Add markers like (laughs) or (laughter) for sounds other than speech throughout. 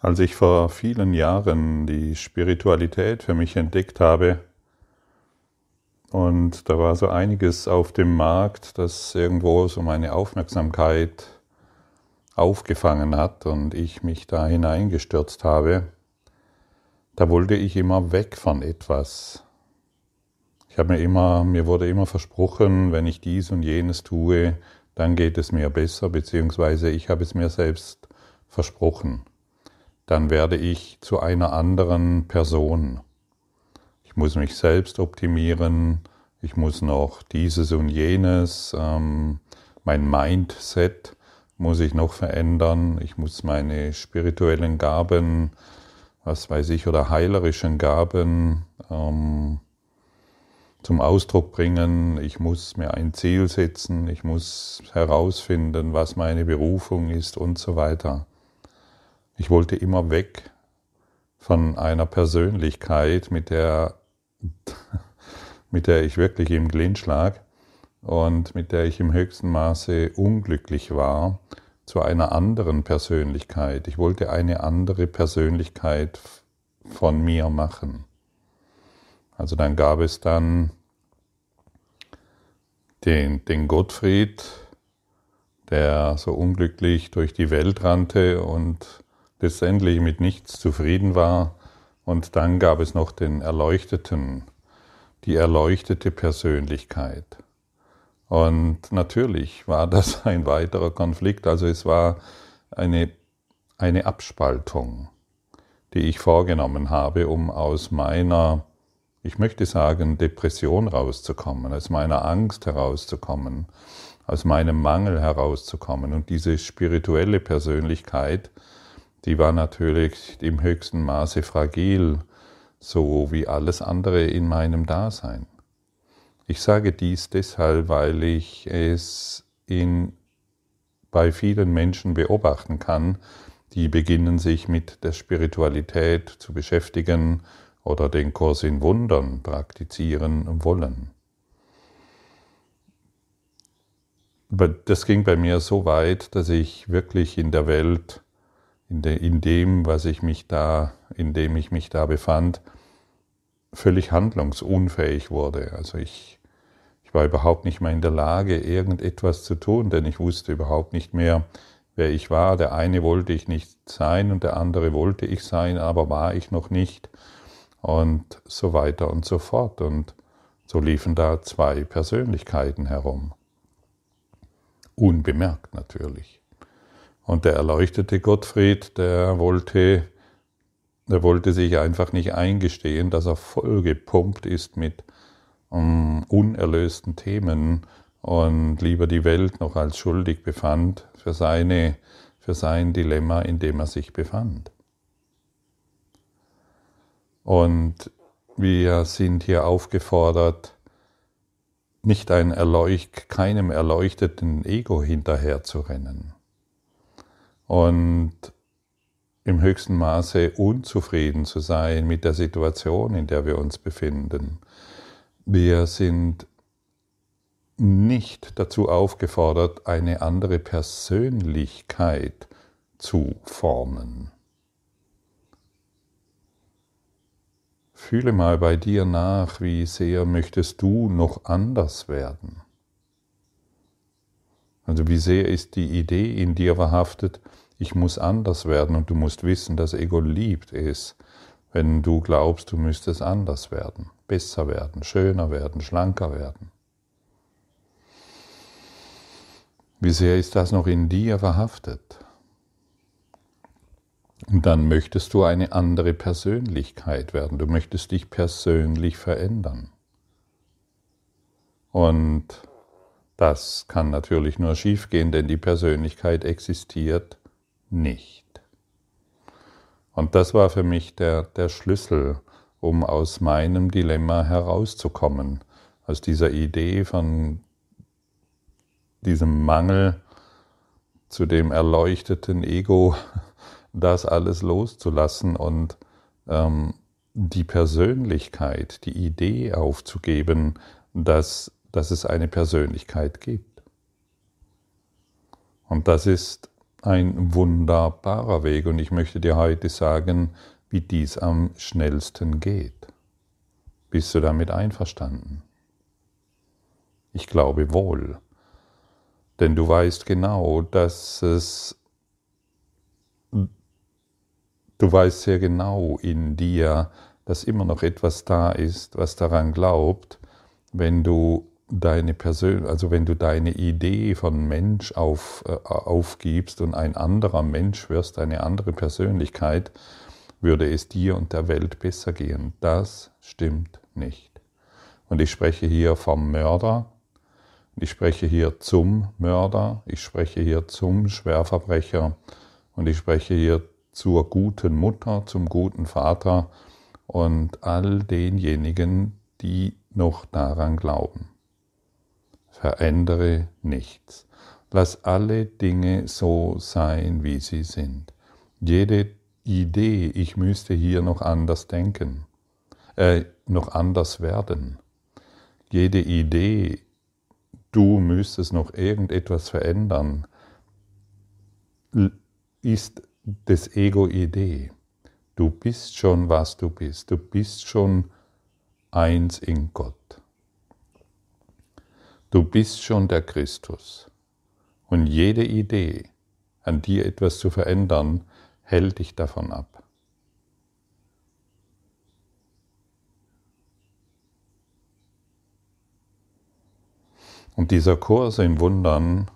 Als ich vor vielen Jahren die Spiritualität für mich entdeckt habe, und da war so einiges auf dem Markt, das irgendwo so meine Aufmerksamkeit aufgefangen hat und ich mich da hineingestürzt habe, da wollte ich immer weg von etwas. Ich habe mir immer, mir wurde immer versprochen, wenn ich dies und jenes tue, dann geht es mir besser, beziehungsweise ich habe es mir selbst versprochen dann werde ich zu einer anderen Person. Ich muss mich selbst optimieren, ich muss noch dieses und jenes, ähm, mein Mindset muss ich noch verändern, ich muss meine spirituellen Gaben, was weiß ich, oder heilerischen Gaben ähm, zum Ausdruck bringen, ich muss mir ein Ziel setzen, ich muss herausfinden, was meine Berufung ist und so weiter. Ich wollte immer weg von einer Persönlichkeit, mit der, mit der ich wirklich im Clinch lag und mit der ich im höchsten Maße unglücklich war, zu einer anderen Persönlichkeit. Ich wollte eine andere Persönlichkeit von mir machen. Also dann gab es dann den, den Gottfried, der so unglücklich durch die Welt rannte und letztendlich mit nichts zufrieden war. Und dann gab es noch den Erleuchteten, die erleuchtete Persönlichkeit. Und natürlich war (laughs) das ein weiterer Konflikt, also es war eine, eine Abspaltung, die ich vorgenommen habe, um aus meiner, ich möchte sagen, Depression rauszukommen, aus meiner Angst herauszukommen, aus meinem Mangel herauszukommen. Und diese spirituelle Persönlichkeit, die war natürlich im höchsten Maße fragil, so wie alles andere in meinem Dasein. Ich sage dies deshalb, weil ich es in, bei vielen Menschen beobachten kann, die beginnen sich mit der Spiritualität zu beschäftigen oder den Kurs in Wundern praktizieren wollen. Das ging bei mir so weit, dass ich wirklich in der Welt in, de, in dem, was ich mich da, in dem ich mich da befand, völlig handlungsunfähig wurde. Also ich, ich war überhaupt nicht mehr in der Lage, irgendetwas zu tun, denn ich wusste überhaupt nicht mehr, wer ich war. Der eine wollte ich nicht sein und der andere wollte ich sein, aber war ich noch nicht. Und so weiter und so fort. Und so liefen da zwei Persönlichkeiten herum. Unbemerkt natürlich. Und der erleuchtete Gottfried, der wollte, der wollte sich einfach nicht eingestehen, dass er vollgepumpt ist mit um, unerlösten Themen und lieber die Welt noch als schuldig befand für, seine, für sein Dilemma, in dem er sich befand. Und wir sind hier aufgefordert, nicht ein Erleucht, keinem erleuchteten Ego hinterherzurennen und im höchsten Maße unzufrieden zu sein mit der Situation, in der wir uns befinden. Wir sind nicht dazu aufgefordert, eine andere Persönlichkeit zu formen. Fühle mal bei dir nach, wie sehr möchtest du noch anders werden. Also wie sehr ist die Idee in dir verhaftet, ich muss anders werden und du musst wissen, das Ego liebt es, wenn du glaubst, du müsstest anders werden, besser werden, schöner werden, schlanker werden. Wie sehr ist das noch in dir verhaftet? Und dann möchtest du eine andere Persönlichkeit werden, du möchtest dich persönlich verändern. Und das kann natürlich nur schiefgehen, denn die Persönlichkeit existiert nicht. Und das war für mich der, der Schlüssel, um aus meinem Dilemma herauszukommen, aus dieser Idee von diesem Mangel zu dem erleuchteten Ego, (laughs) das alles loszulassen und ähm, die Persönlichkeit, die Idee aufzugeben, dass dass es eine Persönlichkeit gibt. Und das ist ein wunderbarer Weg und ich möchte dir heute sagen, wie dies am schnellsten geht. Bist du damit einverstanden? Ich glaube wohl, denn du weißt genau, dass es, du weißt sehr genau in dir, dass immer noch etwas da ist, was daran glaubt, wenn du deine Persön also wenn du deine Idee von Mensch auf, äh, aufgibst und ein anderer Mensch wirst, eine andere Persönlichkeit, würde es dir und der Welt besser gehen. Das stimmt nicht. Und ich spreche hier vom Mörder, ich spreche hier zum Mörder, ich spreche hier zum Schwerverbrecher und ich spreche hier zur guten Mutter, zum guten Vater und all denjenigen, die noch daran glauben. Verändere nichts. Lass alle Dinge so sein, wie sie sind. Jede Idee, ich müsste hier noch anders denken, äh, noch anders werden. Jede Idee, du müsstest noch irgendetwas verändern, ist das Ego-Idee. Du bist schon, was du bist. Du bist schon eins in Gott. Du bist schon der Christus. Und jede Idee, an dir etwas zu verändern, hält dich davon ab. Und dieser Kurs im Wundern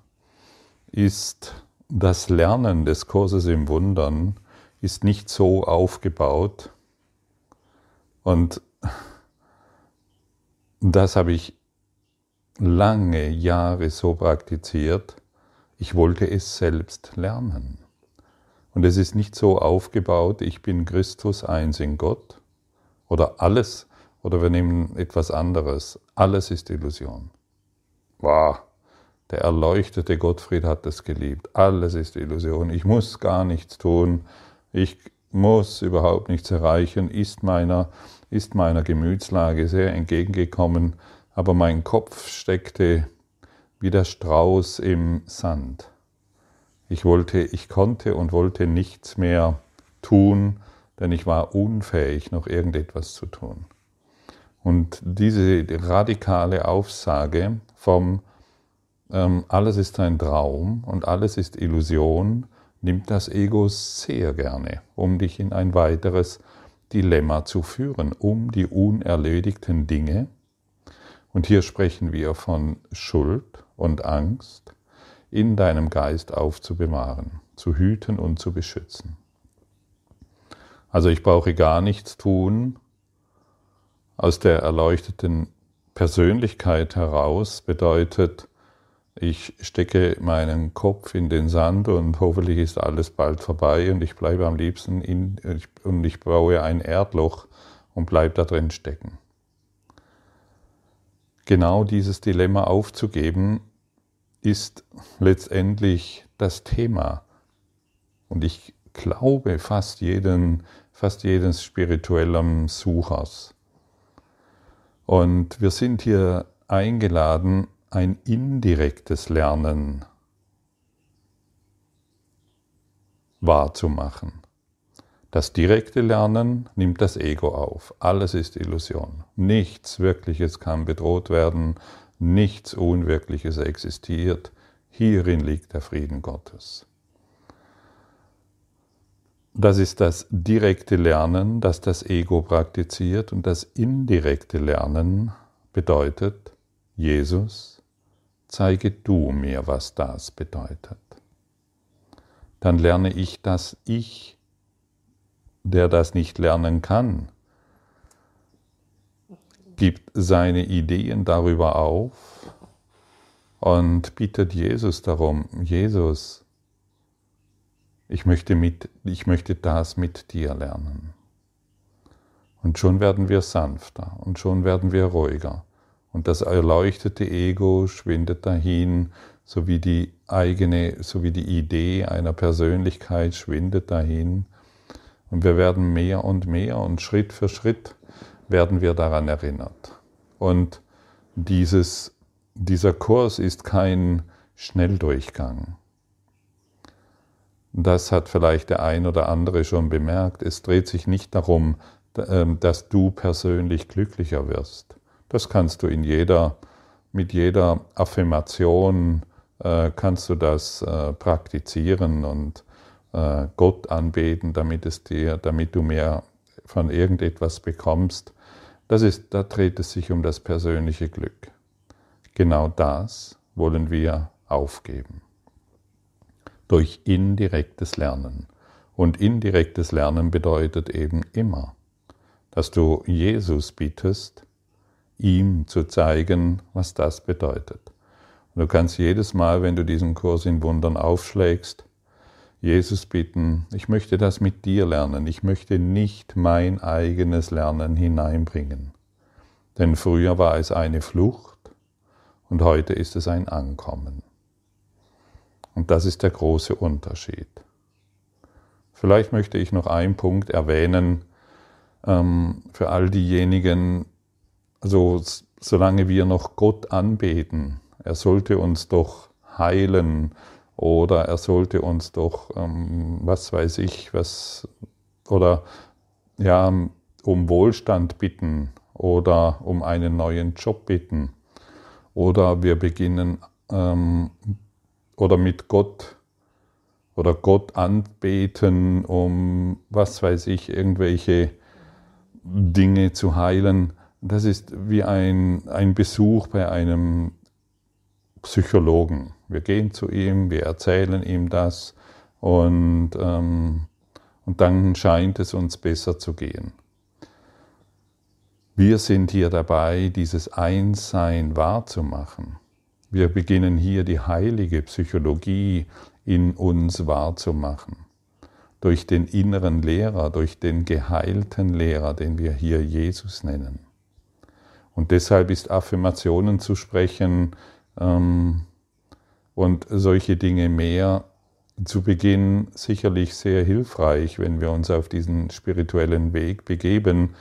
ist das Lernen des Kurses im Wundern ist nicht so aufgebaut und das habe ich lange Jahre so praktiziert. Ich wollte es selbst lernen. Und es ist nicht so aufgebaut, ich bin Christus eins in Gott oder alles, oder wir nehmen etwas anderes, alles ist Illusion. Wow, der erleuchtete Gottfried hat es geliebt. Alles ist Illusion. Ich muss gar nichts tun. Ich muss überhaupt nichts erreichen, ist meiner, ist meiner Gemütslage sehr entgegengekommen, aber mein Kopf steckte wie der Strauß im Sand. Ich wollte, ich konnte und wollte nichts mehr tun, denn ich war unfähig, noch irgendetwas zu tun. Und diese radikale Aussage vom ähm, alles ist ein Traum und alles ist Illusion, nimmt das Ego sehr gerne, um dich in ein weiteres Dilemma zu führen, um die unerledigten Dinge. Und hier sprechen wir von Schuld und Angst in deinem Geist aufzubewahren, zu hüten und zu beschützen. Also ich brauche gar nichts tun. Aus der erleuchteten Persönlichkeit heraus bedeutet, ich stecke meinen Kopf in den Sand und hoffentlich ist alles bald vorbei und ich bleibe am liebsten in, und ich baue ein Erdloch und bleibe da drin stecken. Genau dieses Dilemma aufzugeben, ist letztendlich das Thema. Und ich glaube fast jeden, fast jedes spirituellen Suchers. Und wir sind hier eingeladen, ein indirektes Lernen wahrzumachen. Das direkte Lernen nimmt das Ego auf. Alles ist Illusion. Nichts Wirkliches kann bedroht werden. Nichts Unwirkliches existiert. Hierin liegt der Frieden Gottes. Das ist das direkte Lernen, das das Ego praktiziert und das indirekte Lernen bedeutet, Jesus zeige du mir, was das bedeutet. Dann lerne ich, dass ich, der das nicht lernen kann, gibt seine Ideen darüber auf und bittet Jesus darum, Jesus, ich möchte, mit, ich möchte das mit dir lernen. Und schon werden wir sanfter und schon werden wir ruhiger und das erleuchtete Ego schwindet dahin, so wie die eigene, so wie die Idee einer Persönlichkeit schwindet dahin. Und wir werden mehr und mehr und Schritt für Schritt werden wir daran erinnert. Und dieses, dieser Kurs ist kein Schnelldurchgang. Das hat vielleicht der ein oder andere schon bemerkt. Es dreht sich nicht darum, ähm, dass du persönlich glücklicher wirst. Das kannst du in jeder, mit jeder Affirmation äh, kannst du das äh, praktizieren und Gott anbeten, damit es dir, damit du mehr von irgendetwas bekommst. Das ist, da dreht es sich um das persönliche Glück. Genau das wollen wir aufgeben. Durch indirektes Lernen. Und indirektes Lernen bedeutet eben immer, dass du Jesus bittest, ihm zu zeigen, was das bedeutet. Du kannst jedes Mal, wenn du diesen Kurs in Wundern aufschlägst, Jesus bitten, ich möchte das mit dir lernen, ich möchte nicht mein eigenes Lernen hineinbringen. Denn früher war es eine Flucht und heute ist es ein Ankommen. Und das ist der große Unterschied. Vielleicht möchte ich noch einen Punkt erwähnen ähm, für all diejenigen, also solange wir noch Gott anbeten, er sollte uns doch heilen oder er sollte uns doch, ähm, was weiß ich, was, oder ja, um Wohlstand bitten oder um einen neuen Job bitten. Oder wir beginnen ähm, oder mit Gott oder Gott anbeten, um, was weiß ich, irgendwelche Dinge zu heilen. Das ist wie ein, ein Besuch bei einem Psychologen. Wir gehen zu ihm, wir erzählen ihm das und, ähm, und dann scheint es uns besser zu gehen. Wir sind hier dabei, dieses Einssein wahrzumachen. Wir beginnen hier die heilige Psychologie in uns wahrzumachen. Durch den inneren Lehrer, durch den geheilten Lehrer, den wir hier Jesus nennen. Und deshalb ist Affirmationen zu sprechen ähm, und solche Dinge mehr zu Beginn sicherlich sehr hilfreich, wenn wir uns auf diesen spirituellen Weg begeben,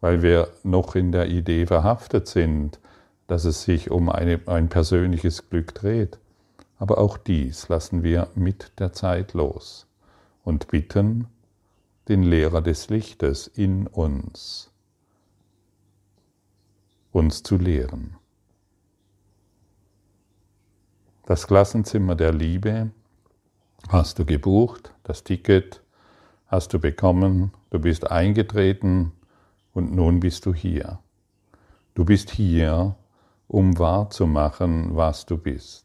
weil wir noch in der Idee verhaftet sind, dass es sich um eine, ein persönliches Glück dreht. Aber auch dies lassen wir mit der Zeit los und bitten den Lehrer des Lichtes in uns, uns zu lehren. Das Klassenzimmer der Liebe hast du gebucht, das Ticket hast du bekommen, du bist eingetreten, und nun bist du hier. Du bist hier, um wahrzumachen, was du bist.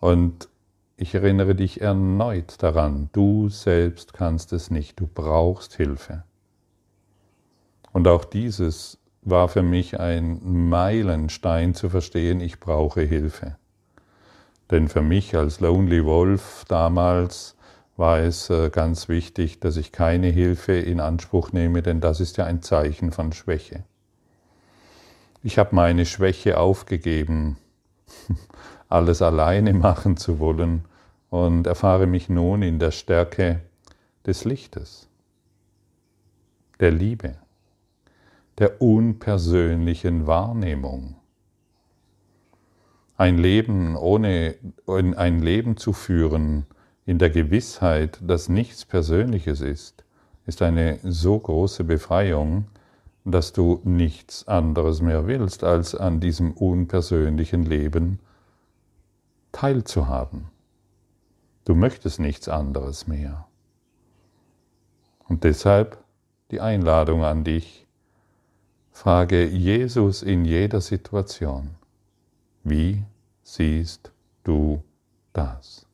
Und ich erinnere dich erneut daran, du selbst kannst es nicht, du brauchst Hilfe. Und auch dieses war für mich ein Meilenstein zu verstehen, ich brauche Hilfe. Denn für mich als Lonely Wolf damals war es äh, ganz wichtig, dass ich keine Hilfe in Anspruch nehme, denn das ist ja ein Zeichen von Schwäche. Ich habe meine Schwäche aufgegeben, (laughs) alles alleine machen zu wollen und erfahre mich nun in der Stärke des Lichtes, der Liebe, der unpersönlichen Wahrnehmung. Ein Leben ohne ein Leben zu führen, in der Gewissheit, dass nichts Persönliches ist, ist eine so große Befreiung, dass du nichts anderes mehr willst, als an diesem unpersönlichen Leben teilzuhaben. Du möchtest nichts anderes mehr. Und deshalb die Einladung an dich, frage Jesus in jeder Situation, wie siehst du das?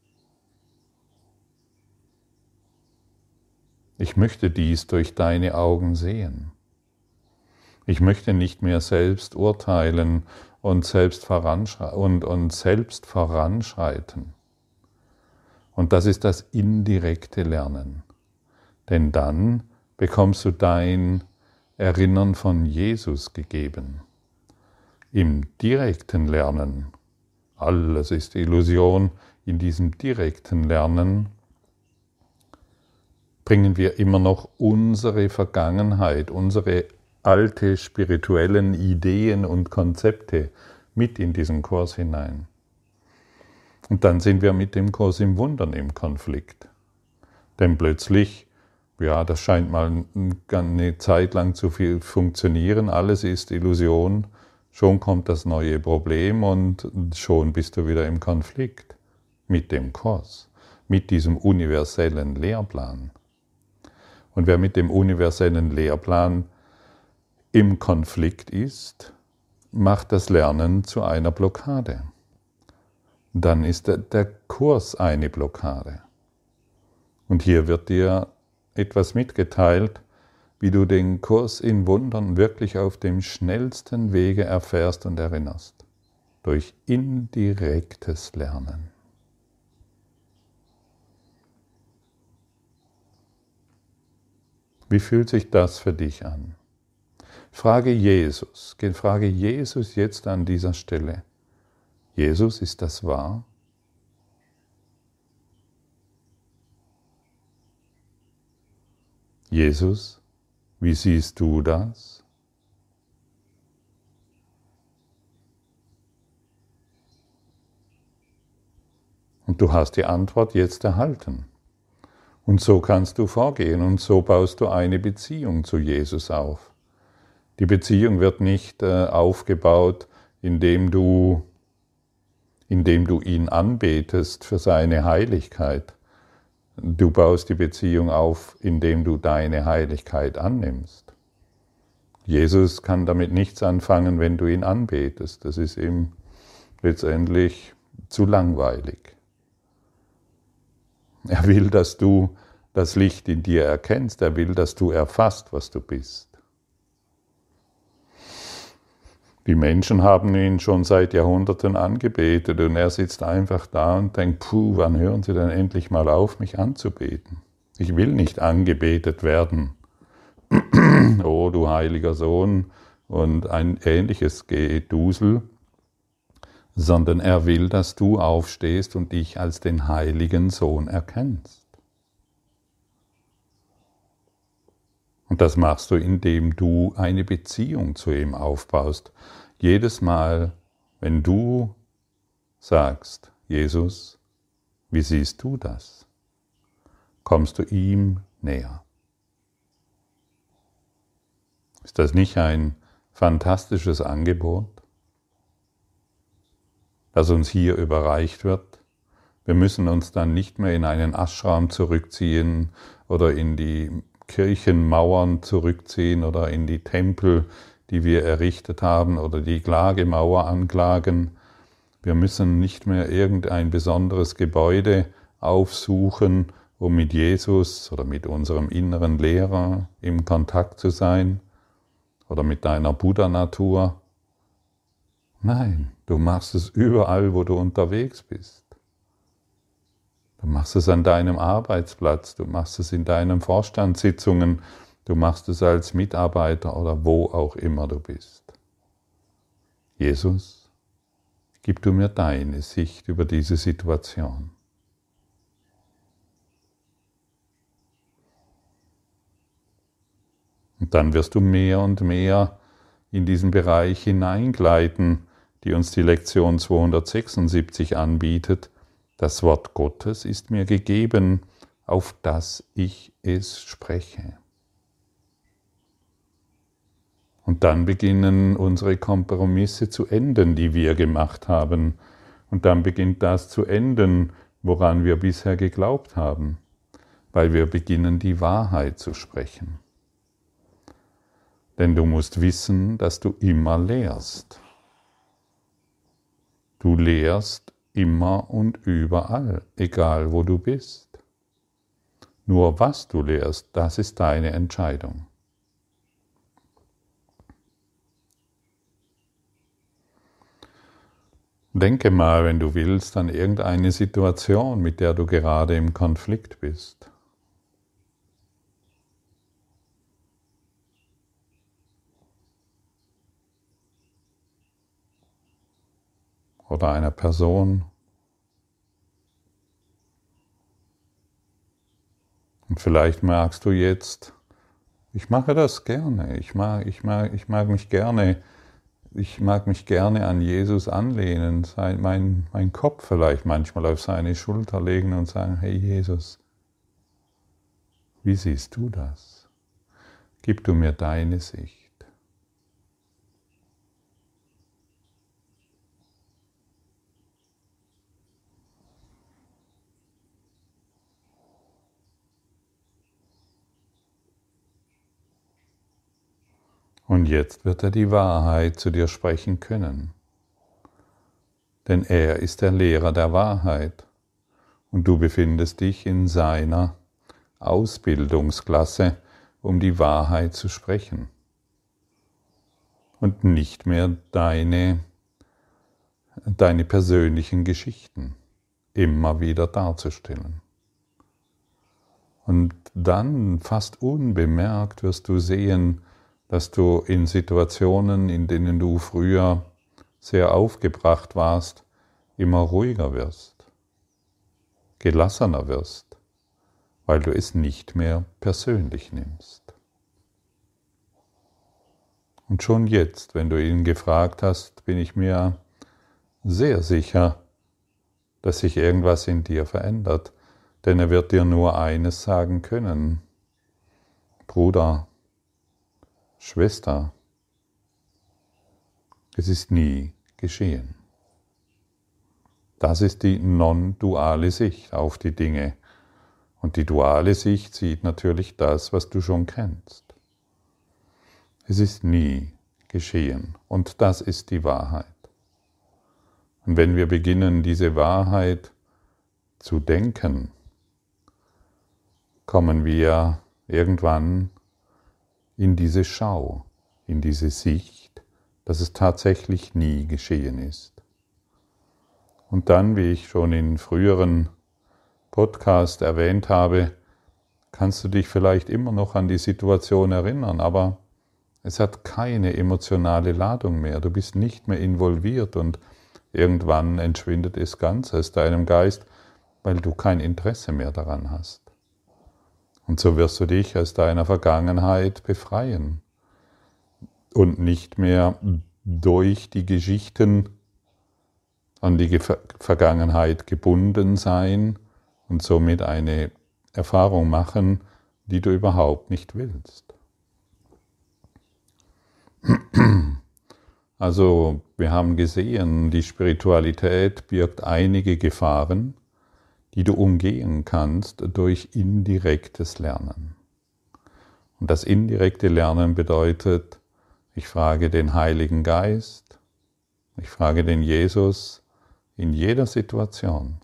Ich möchte dies durch deine Augen sehen. Ich möchte nicht mehr selbst urteilen und selbst, und, und selbst voranschreiten. Und das ist das indirekte Lernen. Denn dann bekommst du dein Erinnern von Jesus gegeben. Im direkten Lernen, alles ist Illusion, in diesem direkten Lernen bringen wir immer noch unsere Vergangenheit, unsere alte spirituellen Ideen und Konzepte mit in diesen Kurs hinein. Und dann sind wir mit dem Kurs im Wundern im Konflikt. Denn plötzlich, ja, das scheint mal eine Zeit lang zu viel funktionieren, alles ist Illusion, schon kommt das neue Problem und schon bist du wieder im Konflikt mit dem Kurs, mit diesem universellen Lehrplan. Und wer mit dem universellen Lehrplan im Konflikt ist, macht das Lernen zu einer Blockade. Dann ist der Kurs eine Blockade. Und hier wird dir etwas mitgeteilt, wie du den Kurs in Wundern wirklich auf dem schnellsten Wege erfährst und erinnerst. Durch indirektes Lernen. Wie fühlt sich das für dich an? Frage Jesus, frage Jesus jetzt an dieser Stelle. Jesus, ist das wahr? Jesus, wie siehst du das? Und du hast die Antwort jetzt erhalten. Und so kannst du vorgehen und so baust du eine Beziehung zu Jesus auf. Die Beziehung wird nicht äh, aufgebaut, indem du, indem du ihn anbetest für seine Heiligkeit, Du baust die Beziehung auf, indem du deine Heiligkeit annimmst. Jesus kann damit nichts anfangen, wenn du ihn anbetest. Das ist ihm letztendlich zu langweilig. Er will, dass du das Licht in dir erkennst. Er will, dass du erfasst, was du bist. Die Menschen haben ihn schon seit Jahrhunderten angebetet und er sitzt einfach da und denkt, puh, wann hören Sie denn endlich mal auf, mich anzubeten? Ich will nicht angebetet werden. (clears throat) oh, du heiliger Sohn und ein ähnliches Gedusel, sondern er will, dass du aufstehst und dich als den heiligen Sohn erkennst. Und das machst du, indem du eine Beziehung zu ihm aufbaust. Jedes Mal, wenn du sagst, Jesus, wie siehst du das? Kommst du ihm näher. Ist das nicht ein fantastisches Angebot, das uns hier überreicht wird? Wir müssen uns dann nicht mehr in einen Ashram zurückziehen oder in die Kirchenmauern zurückziehen oder in die Tempel, die wir errichtet haben oder die Klagemauer anklagen. Wir müssen nicht mehr irgendein besonderes Gebäude aufsuchen, um mit Jesus oder mit unserem inneren Lehrer im Kontakt zu sein oder mit deiner Buddha-Natur. Nein, du machst es überall, wo du unterwegs bist. Du machst es an deinem Arbeitsplatz, du machst es in deinen Vorstandssitzungen, du machst es als Mitarbeiter oder wo auch immer du bist. Jesus, gib du mir deine Sicht über diese Situation. Und dann wirst du mehr und mehr in diesen Bereich hineingleiten, die uns die Lektion 276 anbietet, das Wort Gottes ist mir gegeben, auf das ich es spreche. Und dann beginnen unsere Kompromisse zu enden, die wir gemacht haben. Und dann beginnt das zu enden, woran wir bisher geglaubt haben, weil wir beginnen die Wahrheit zu sprechen. Denn du musst wissen, dass du immer lehrst. Du lehrst immer und überall, egal wo du bist. Nur was du lehrst, das ist deine Entscheidung. Denke mal, wenn du willst, an irgendeine Situation, mit der du gerade im Konflikt bist. Oder einer Person. Und vielleicht merkst du jetzt, ich mache das gerne, ich mag, ich mag, ich mag mich gerne ich mag mich gerne an Jesus anlehnen, mein, mein Kopf vielleicht manchmal auf seine Schulter legen und sagen, hey Jesus, wie siehst du das? Gib du mir deine Sicht. Und jetzt wird er die Wahrheit zu dir sprechen können. Denn er ist der Lehrer der Wahrheit und du befindest dich in seiner Ausbildungsklasse, um die Wahrheit zu sprechen und nicht mehr deine, deine persönlichen Geschichten immer wieder darzustellen. Und dann fast unbemerkt wirst du sehen, dass du in Situationen, in denen du früher sehr aufgebracht warst, immer ruhiger wirst, gelassener wirst, weil du es nicht mehr persönlich nimmst. Und schon jetzt, wenn du ihn gefragt hast, bin ich mir sehr sicher, dass sich irgendwas in dir verändert, denn er wird dir nur eines sagen können. Bruder, Schwester, es ist nie geschehen. Das ist die non-duale Sicht auf die Dinge. Und die duale Sicht sieht natürlich das, was du schon kennst. Es ist nie geschehen. Und das ist die Wahrheit. Und wenn wir beginnen, diese Wahrheit zu denken, kommen wir irgendwann in diese Schau, in diese Sicht, dass es tatsächlich nie geschehen ist. Und dann, wie ich schon in früheren Podcast erwähnt habe, kannst du dich vielleicht immer noch an die Situation erinnern, aber es hat keine emotionale Ladung mehr. Du bist nicht mehr involviert und irgendwann entschwindet es ganz aus deinem Geist, weil du kein Interesse mehr daran hast. Und so wirst du dich aus deiner Vergangenheit befreien und nicht mehr durch die Geschichten an die Vergangenheit gebunden sein und somit eine Erfahrung machen, die du überhaupt nicht willst. Also wir haben gesehen, die Spiritualität birgt einige Gefahren, die du umgehen kannst durch indirektes Lernen. Und das indirekte Lernen bedeutet, ich frage den Heiligen Geist, ich frage den Jesus in jeder Situation,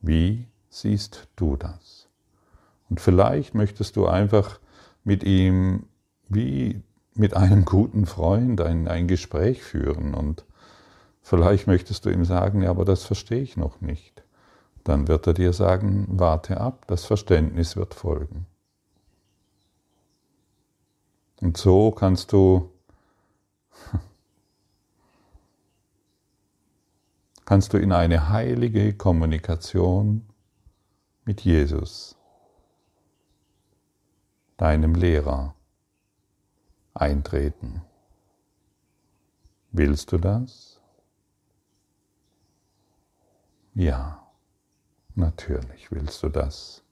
wie siehst du das? Und vielleicht möchtest du einfach mit ihm wie mit einem guten Freund ein, ein Gespräch führen und vielleicht möchtest du ihm sagen, ja, aber das verstehe ich noch nicht dann wird er dir sagen, warte ab, das Verständnis wird folgen. Und so kannst du (laughs) kannst du in eine heilige Kommunikation mit Jesus, deinem Lehrer, eintreten. Willst du das? Ja. Natürlich willst du das.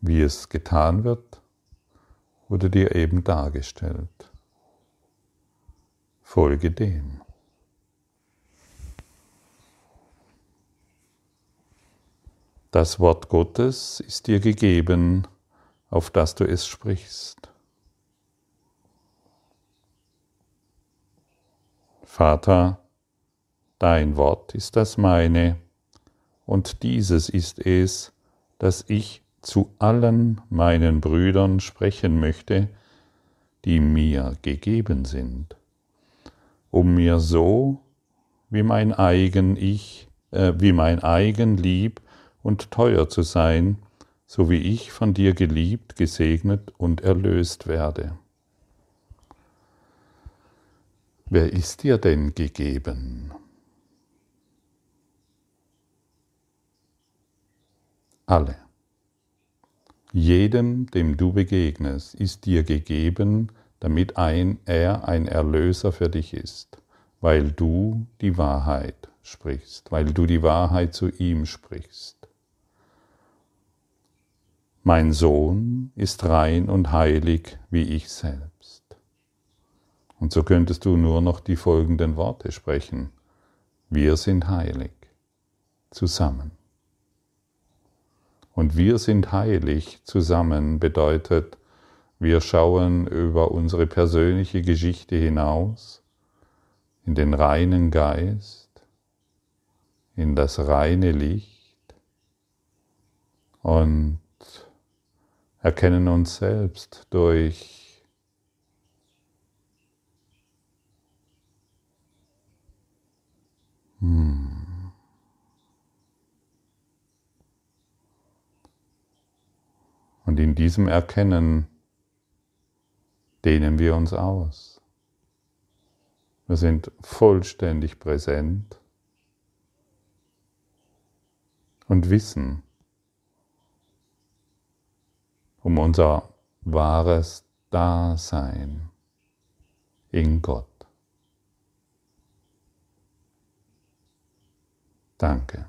Wie es getan wird, wurde dir eben dargestellt. Folge dem. Das Wort Gottes ist dir gegeben, auf das du es sprichst. Vater, dein Wort ist das meine und dieses ist es, dass ich zu allen meinen Brüdern sprechen möchte, die mir gegeben sind, um mir so wie mein eigen Ich, äh, wie mein eigen lieb und teuer zu sein, so wie ich von dir geliebt, gesegnet und erlöst werde. Wer ist dir denn gegeben? Alle. Jedem, dem du begegnest, ist dir gegeben damit ein, er ein Erlöser für dich ist, weil du die Wahrheit sprichst, weil du die Wahrheit zu ihm sprichst. Mein Sohn ist rein und heilig wie ich selbst. Und so könntest du nur noch die folgenden Worte sprechen. Wir sind heilig zusammen. Und wir sind heilig zusammen bedeutet, wir schauen über unsere persönliche Geschichte hinaus in den reinen Geist, in das reine Licht und erkennen uns selbst durch Und in diesem Erkennen dehnen wir uns aus. Wir sind vollständig präsent und wissen um unser wahres Dasein in Gott. Danke.